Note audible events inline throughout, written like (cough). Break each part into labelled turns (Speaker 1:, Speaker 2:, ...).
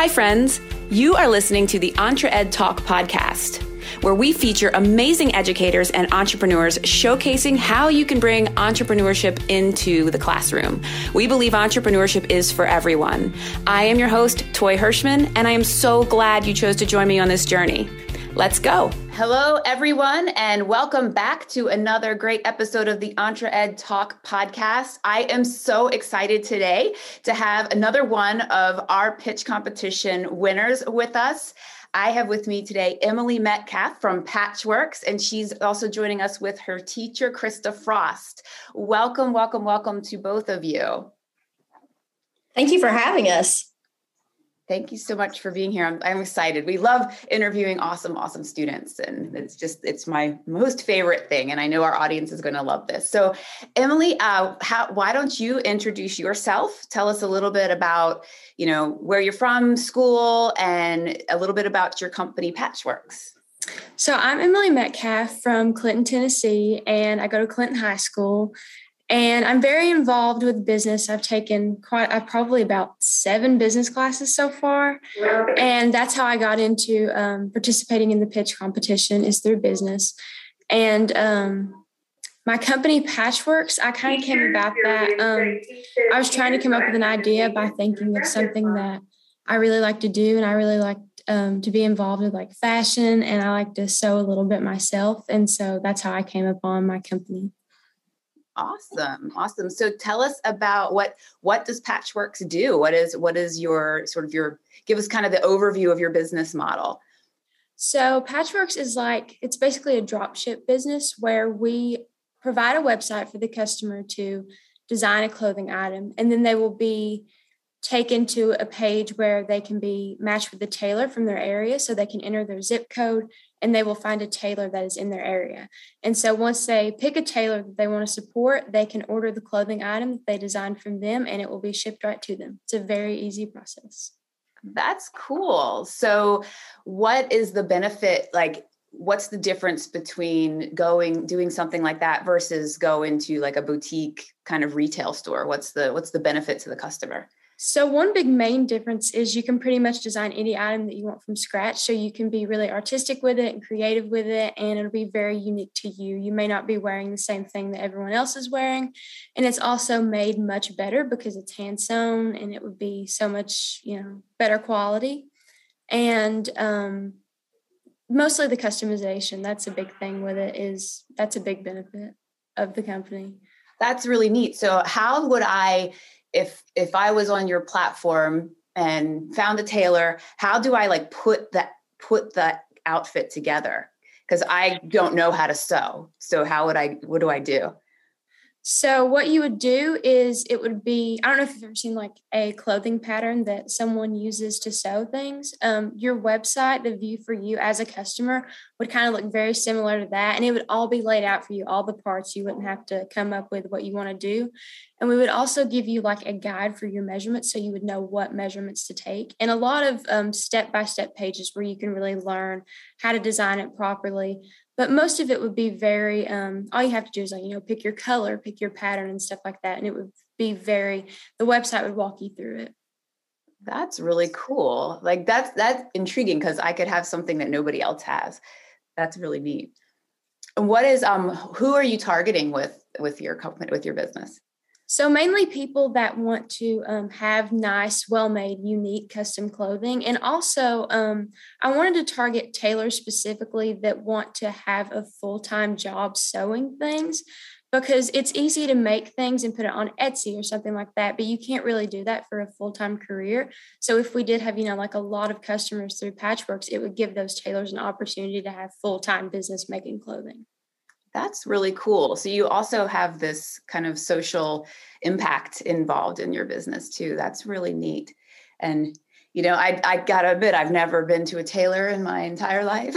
Speaker 1: Hi, friends. You are listening to the EntreEd Talk podcast, where we feature amazing educators and entrepreneurs showcasing how you can bring entrepreneurship into the classroom. We believe entrepreneurship is for everyone. I am your host, Toy Hirschman, and I am so glad you chose to join me on this journey. Let's go. Hello, everyone, and welcome back to another great episode of the EntreEd Talk podcast. I am so excited today to have another one of our pitch competition winners with us. I have with me today Emily Metcalf from Patchworks, and she's also joining us with her teacher, Krista Frost. Welcome, welcome, welcome to both of you.
Speaker 2: Thank you for having us.
Speaker 1: Thank you so much for being here. I'm, I'm, excited. We love interviewing awesome, awesome students. And it's just, it's my most favorite thing. And I know our audience is going to love this. So, Emily, uh, how, why don't you introduce yourself? Tell us a little bit about, you know, where you're from, school, and a little bit about your company, Patchworks.
Speaker 3: So, I'm Emily Metcalf from Clinton, Tennessee, and I go to Clinton High School. And I'm very involved with business. I've taken quite, I've probably about seven business classes so far. And that's how I got into um, participating in the pitch competition is through business. And um, my company Patchworks, I kind of came about that. Um, I was trying to come up with an idea by thinking of something that I really like to do. And I really like um, to be involved with like fashion and I like to sew a little bit myself. And so that's how I came upon my company.
Speaker 1: Awesome. Awesome. So tell us about what what does Patchworks do? What is what is your sort of your give us kind of the overview of your business model.
Speaker 3: So Patchworks is like it's basically a drop ship business where we provide a website for the customer to design a clothing item and then they will be taken to a page where they can be matched with the tailor from their area so they can enter their zip code and they will find a tailor that is in their area. And so once they pick a tailor that they want to support, they can order the clothing item that they designed from them and it will be shipped right to them. It's a very easy process.
Speaker 1: That's cool. So what is the benefit like what's the difference between going doing something like that versus go into like a boutique kind of retail store? What's the what's the benefit to the customer?
Speaker 3: So, one big main difference is you can pretty much design any item that you want from scratch. So, you can be really artistic with it and creative with it, and it'll be very unique to you. You may not be wearing the same thing that everyone else is wearing. And it's also made much better because it's hand sewn and it would be so much, you know, better quality. And um, mostly the customization, that's a big thing with it, is that's a big benefit of the company.
Speaker 1: That's really neat. So, how would I? If if i was on your platform and found a tailor how do i like put that put that outfit together because i don't know how to sew so how would i what do i do
Speaker 3: so what you would do is it would be I don't know if you've ever seen like a clothing pattern that someone uses to sew things. Um, your website, the view for you as a customer would kind of look very similar to that, and it would all be laid out for you, all the parts. You wouldn't have to come up with what you want to do, and we would also give you like a guide for your measurements, so you would know what measurements to take, and a lot of step by step pages where you can really learn how to design it properly. But most of it would be very um, all you have to do is like you know pick your color pick your pattern and stuff like that and it would be very the website would walk you through it.
Speaker 1: That's really cool. Like that's that's intriguing because i could have something that nobody else has that's really neat. And what is um who are you targeting with with your company with your business?
Speaker 3: So, mainly people that want to um, have nice, well made, unique custom clothing. And also, um, I wanted to target tailors specifically that want to have a full time job sewing things because it's easy to make things and put it on Etsy or something like that, but you can't really do that for a full time career. So, if we did have, you know, like a lot of customers through Patchworks, it would give those tailors an opportunity to have full time business making clothing.
Speaker 1: That's really cool. So you also have this kind of social impact involved in your business too. That's really neat. And you know, I I gotta admit, I've never been to a tailor in my entire life.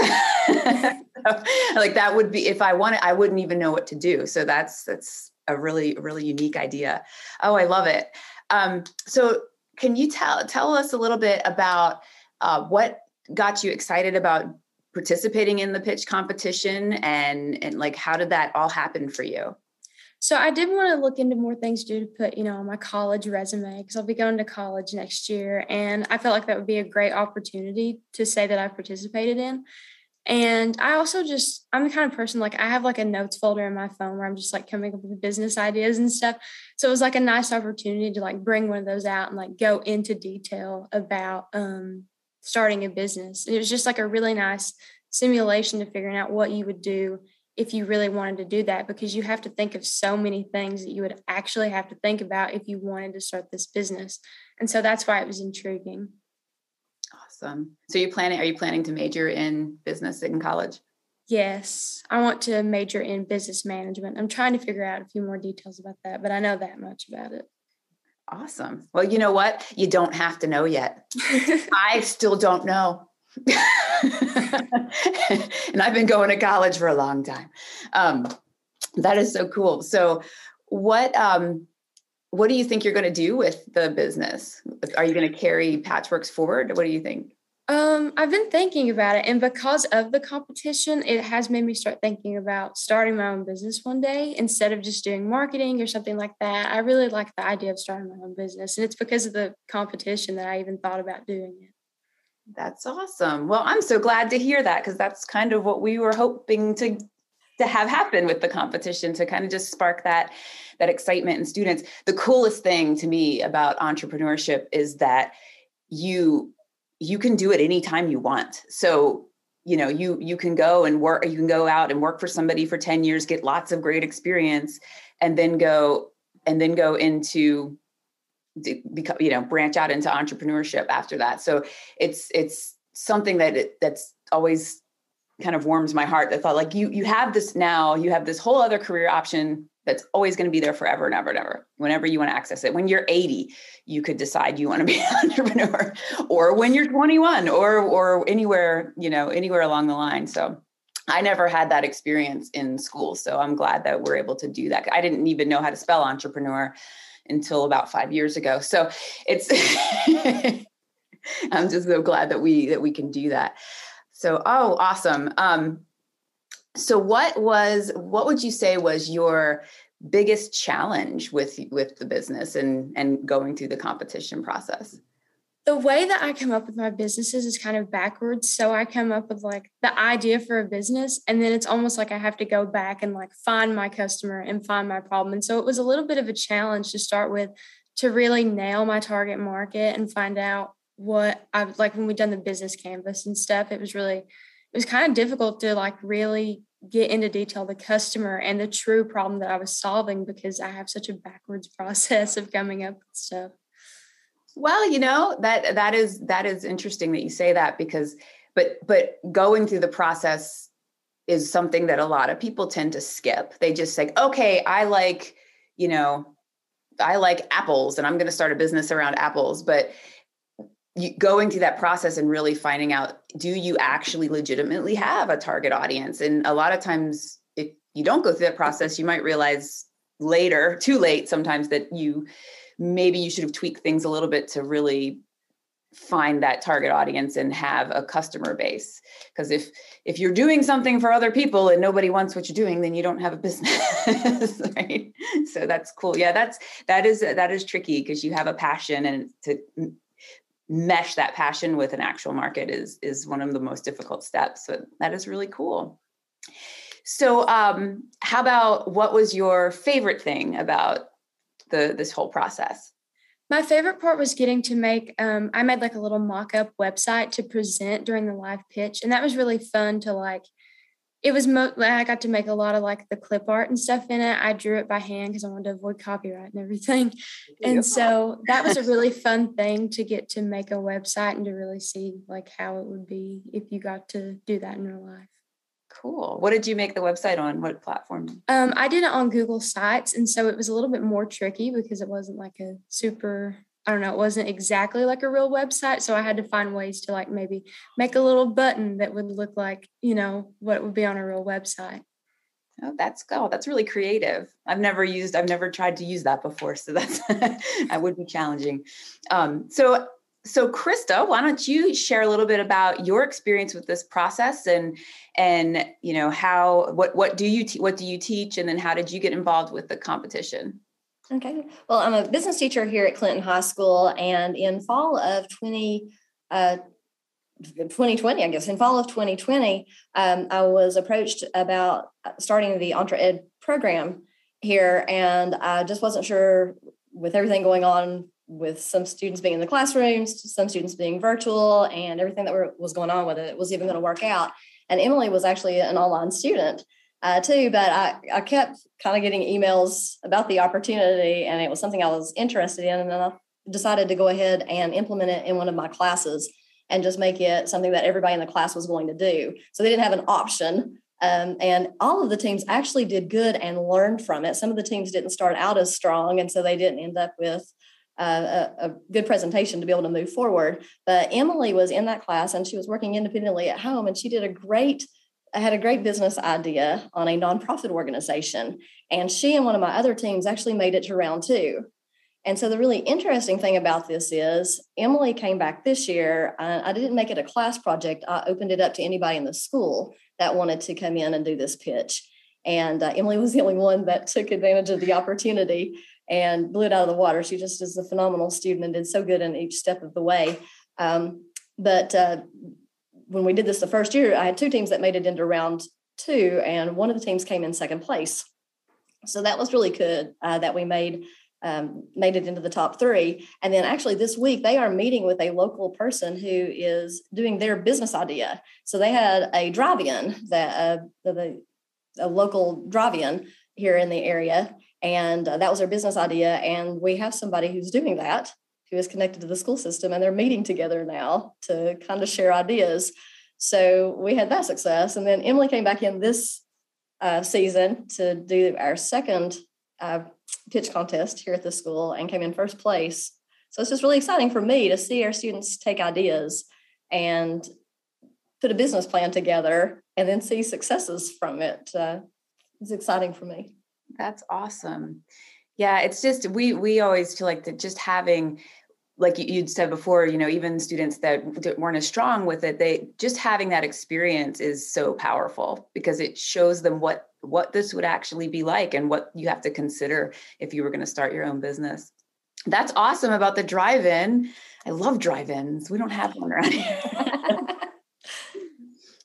Speaker 1: (laughs) (laughs) like that would be if I wanted, I wouldn't even know what to do. So that's that's a really really unique idea. Oh, I love it. Um, so can you tell tell us a little bit about uh, what got you excited about participating in the pitch competition and and like how did that all happen for you
Speaker 3: So I did want to look into more things to put, you know, on my college resume because I'll be going to college next year. And I felt like that would be a great opportunity to say that I participated in. And I also just, I'm the kind of person like I have like a notes folder in my phone where I'm just like coming up with business ideas and stuff. So it was like a nice opportunity to like bring one of those out and like go into detail about um, starting a business. It was just like a really nice simulation to figuring out what you would do if you really wanted to do that because you have to think of so many things that you would actually have to think about if you wanted to start this business. And so that's why it was intriguing.
Speaker 1: Awesome. So you planning are you planning to major in business in college?
Speaker 3: Yes, I want to major in business management. I'm trying to figure out a few more details about that, but I know that much about it.
Speaker 1: Awesome. Well, you know what? You don't have to know yet. (laughs) I still don't know. (laughs) and I've been going to college for a long time. Um, that is so cool. So, what um, what do you think you're going to do with the business? Are you going to carry Patchworks forward? What do you think?
Speaker 3: Um, I've been thinking about it, and because of the competition, it has made me start thinking about starting my own business one day instead of just doing marketing or something like that. I really like the idea of starting my own business, and it's because of the competition that I even thought about doing it.
Speaker 1: That's awesome. Well, I'm so glad to hear that because that's kind of what we were hoping to to have happen with the competition to kind of just spark that that excitement in students. The coolest thing to me about entrepreneurship is that you you can do it anytime you want. So you know you you can go and work you can go out and work for somebody for 10 years get lots of great experience and then go and then go into become you know branch out into entrepreneurship after that so it's it's something that it, that's always kind of warms my heart. I thought like you you have this now, you have this whole other career option that's always going to be there forever and ever and ever. Whenever you want to access it. When you're 80, you could decide you want to be (laughs) an entrepreneur, or when you're 21, or or anywhere, you know, anywhere along the line. So I never had that experience in school. So I'm glad that we're able to do that. I didn't even know how to spell entrepreneur until about five years ago. So it's (laughs) I'm just so glad that we that we can do that. So, oh, awesome. Um, so what was what would you say was your biggest challenge with with the business and and going through the competition process?
Speaker 3: The way that I come up with my businesses is kind of backwards. So I come up with like the idea for a business, and then it's almost like I have to go back and like find my customer and find my problem. And so it was a little bit of a challenge to start with to really nail my target market and find out what I like when we done the business canvas and stuff, it was really it was kind of difficult to like really get into detail the customer and the true problem that I was solving because I have such a backwards (laughs) process of coming up with stuff.
Speaker 1: Well, you know, that that is that is interesting that you say that because but but going through the process is something that a lot of people tend to skip. They just say, "Okay, I like, you know, I like apples and I'm going to start a business around apples." But going through that process and really finding out do you actually legitimately have a target audience? And a lot of times if you don't go through that process you might realize later too late sometimes that you maybe you should have tweaked things a little bit to really find that target audience and have a customer base. Because if if you're doing something for other people and nobody wants what you're doing then you don't have a (laughs) business right? So that's cool. Yeah that's that is that is tricky because you have a passion and to mesh that passion with an actual market is is one of the most difficult steps so that is really cool. So um, how about what was your favorite thing about the this whole process?
Speaker 3: My favorite part was getting to make um, i made like a little mock-up website to present during the live pitch and that was really fun to like it was mo- I got to make a lot of like the clip art and stuff in it. I drew it by hand because I wanted to avoid copyright and everything. And so that was a really fun thing to get to make a website and to really see like how it would be if you got to do that in real life.
Speaker 1: Cool. What did you make the website on? What platform?
Speaker 3: Um, I did it on Google Sites, and so it was a little bit more tricky because it wasn't like a super I don't know, it wasn't exactly like a real website. So I had to find ways to like maybe make a little button that would look like, you know, what would be on a real website.
Speaker 1: Oh, that's cool. that's really creative. I've never used, I've never tried to use that before. So that's (laughs) that would be challenging. Um, so so Krista, why don't you share a little bit about your experience with this process and and you know how what what do you te- what do you teach and then how did you get involved with the competition?
Speaker 2: Okay. Well, I'm a business teacher here at Clinton High School, and in fall of 20, uh, 2020, I guess, in fall of 2020, um, I was approached about starting the EntreEd program here, and I just wasn't sure with everything going on with some students being in the classrooms, some students being virtual, and everything that were, was going on with it, it was even going to work out. And Emily was actually an online student uh, too, but I, I kept kind of getting emails about the opportunity, and it was something I was interested in. And then I decided to go ahead and implement it in one of my classes and just make it something that everybody in the class was going to do. So they didn't have an option. Um, and all of the teams actually did good and learned from it. Some of the teams didn't start out as strong, and so they didn't end up with uh, a, a, good presentation to be able to move forward. But Emily was in that class and she was working independently at home, and she did a great I had a great business idea on a nonprofit organization, and she and one of my other teams actually made it to round two. And so the really interesting thing about this is Emily came back this year. I, I didn't make it a class project. I opened it up to anybody in the school that wanted to come in and do this pitch. And uh, Emily was the only one that took advantage of the opportunity and blew it out of the water. She just is a phenomenal student and did so good in each step of the way. Um, but uh, when we did this the first year, I had two teams that made it into round two, and one of the teams came in second place. So that was really good uh, that we made um, made it into the top three. And then actually this week they are meeting with a local person who is doing their business idea. So they had a drive-in that uh, the, a local drive-in here in the area, and uh, that was their business idea. And we have somebody who's doing that who is connected to the school system, and they're meeting together now to kind of share ideas. So we had that success. And then Emily came back in this uh, season to do our second uh, pitch contest here at the school and came in first place. So it's just really exciting for me to see our students take ideas and put a business plan together and then see successes from it. Uh, it's exciting for me.
Speaker 1: That's awesome. Yeah, it's just we we always feel like that just having like you'd said before, you know, even students that weren't as strong with it, they just having that experience is so powerful because it shows them what what this would actually be like and what you have to consider if you were going to start your own business. That's awesome about the drive-in. I love drive-ins. We don't have one around here. (laughs)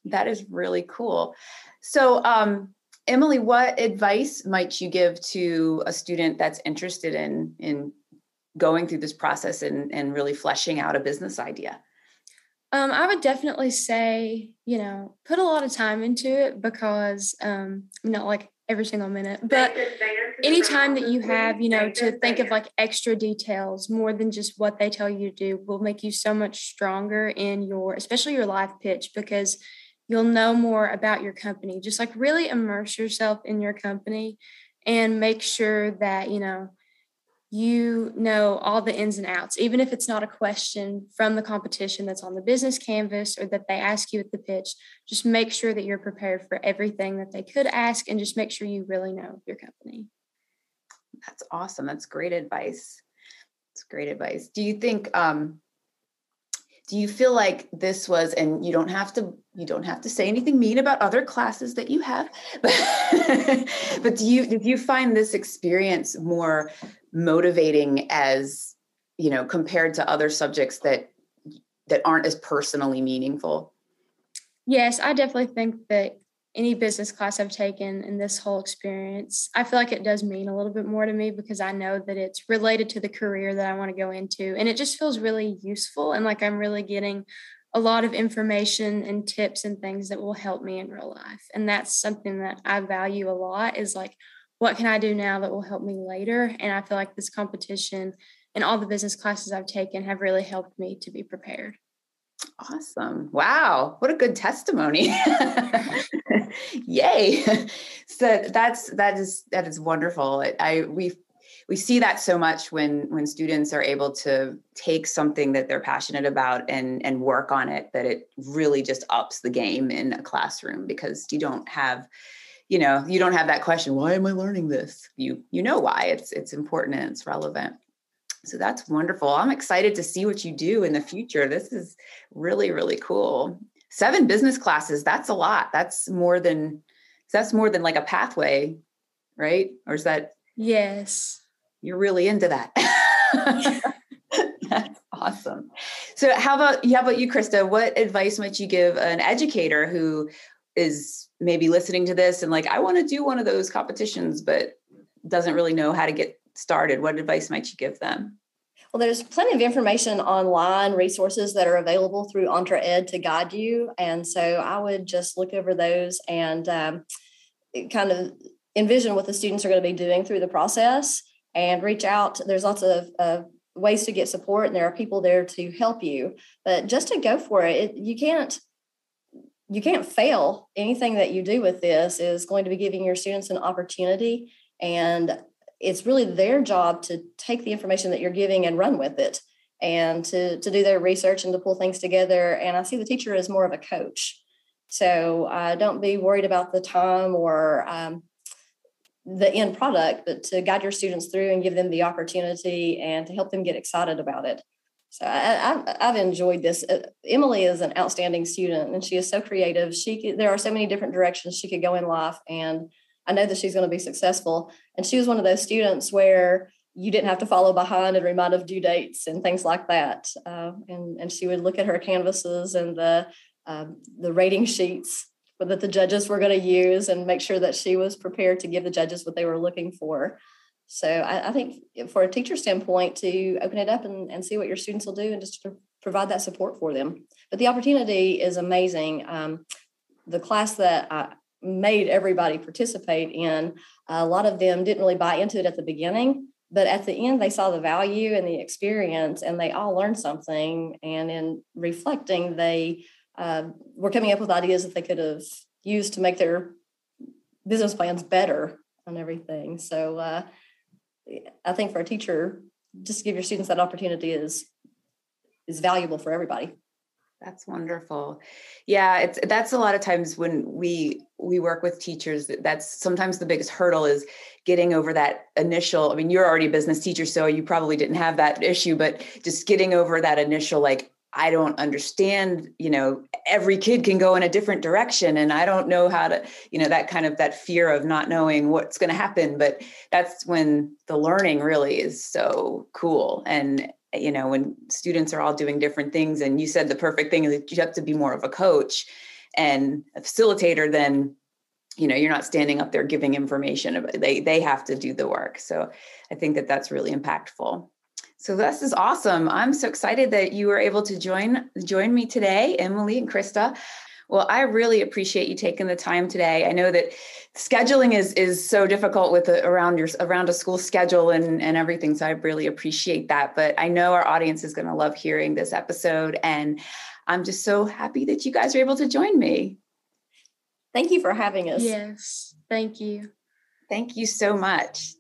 Speaker 1: that is really cool. So, um, Emily, what advice might you give to a student that's interested in in going through this process and, and really fleshing out a business idea?
Speaker 3: Um, I would definitely say, you know, put a lot of time into it because um, not like every single minute, but any time that you have, you know, to think of like extra details more than just what they tell you to do will make you so much stronger in your, especially your live pitch, because you'll know more about your company. Just like really immerse yourself in your company and make sure that, you know, you know all the ins and outs, even if it's not a question from the competition that's on the business canvas or that they ask you at the pitch. Just make sure that you're prepared for everything that they could ask and just make sure you really know your company.
Speaker 1: That's awesome. That's great advice. That's great advice. Do you think um do you feel like this was and you don't have to you don't have to say anything mean about other classes that you have but (laughs) but do you did you find this experience more motivating as you know compared to other subjects that that aren't as personally meaningful?
Speaker 3: Yes i definitely think that any business class i've taken in this whole experience i feel like it does mean a little bit more to me because i know that it's related to the career that i want to go into and it just feels really useful and like i'm really getting a lot of information and tips and things that will help me in real life and that's something that i value a lot is like what can I do now that will help me later? And I feel like this competition and all the business classes I've taken have really helped me to be prepared.
Speaker 1: Awesome. Wow. What a good testimony. (laughs) Yay. So that's that is that is wonderful. I we we see that so much when when students are able to take something that they're passionate about and and work on it that it really just ups the game in a classroom because you don't have you know you don't have that question why am i learning this you you know why it's it's important and it's relevant So that's wonderful. I'm excited to see what you do in the future. This is really, really cool. Seven business classes, that's a lot. That's more than that's more than like a pathway, right? Or is that
Speaker 3: Yes.
Speaker 1: You're really into that. (laughs) that's awesome. So how about how about you, Krista? What advice might you give an educator who is maybe listening to this and like, I want to do one of those competitions, but doesn't really know how to get started? What advice might you give them?
Speaker 2: Well, there's plenty of information online, resources that are available through EntreEd to guide you. And so I would just look over those and um, kind of envision what the students are going to be doing through the process and reach out. There's lots of uh, ways to get support, and there are people there to help you. But just to go for it, it you can't you can't fail. Anything that you do with this is going to be giving your students an opportunity and it's really their job to take the information that you're giving and run with it and to, to do their research and to pull things together. And I see the teacher as more of a coach. So uh, don't be worried about the time or um, the end product, but to guide your students through and give them the opportunity and to help them get excited about it. So I, have enjoyed this. Uh, Emily is an outstanding student, and she is so creative. She there are so many different directions she could go in life, and I know that she's going to be successful. And she was one of those students where you didn't have to follow behind and remind of due dates and things like that. Uh, and and she would look at her canvases and the um, the rating sheets that the judges were going to use and make sure that she was prepared to give the judges what they were looking for. So I, I think for a teacher standpoint, to open it up and, and see what your students will do and just provide that support for them. But the opportunity is amazing. Um, the class that I, made everybody participate in. A lot of them didn't really buy into it at the beginning, but at the end, they saw the value and the experience, and they all learned something. And in reflecting, they uh, were coming up with ideas that they could have used to make their business plans better and everything. So uh, I think for a teacher, just give your students that opportunity is is valuable for everybody.
Speaker 1: That's wonderful. Yeah, it's that's a lot of times when we we work with teachers that's sometimes the biggest hurdle is getting over that initial I mean you're already a business teacher so you probably didn't have that issue but just getting over that initial like I don't understand, you know, every kid can go in a different direction and I don't know how to, you know, that kind of that fear of not knowing what's going to happen, but that's when the learning really is so cool. And you know when students are all doing different things and you said the perfect thing is that you have to be more of a coach and a facilitator then you know you're not standing up there giving information they they have to do the work. So i think that that's really impactful so this is awesome i'm so excited that you were able to join join me today emily and krista well, I really appreciate you taking the time today. I know that scheduling is is so difficult with the, around your around a school schedule and and everything. So I really appreciate that. But I know our audience is going to love hearing this episode, and I'm just so happy that you guys are able to join me.
Speaker 2: Thank you for having us.
Speaker 3: Yes, thank you.
Speaker 1: Thank you so much.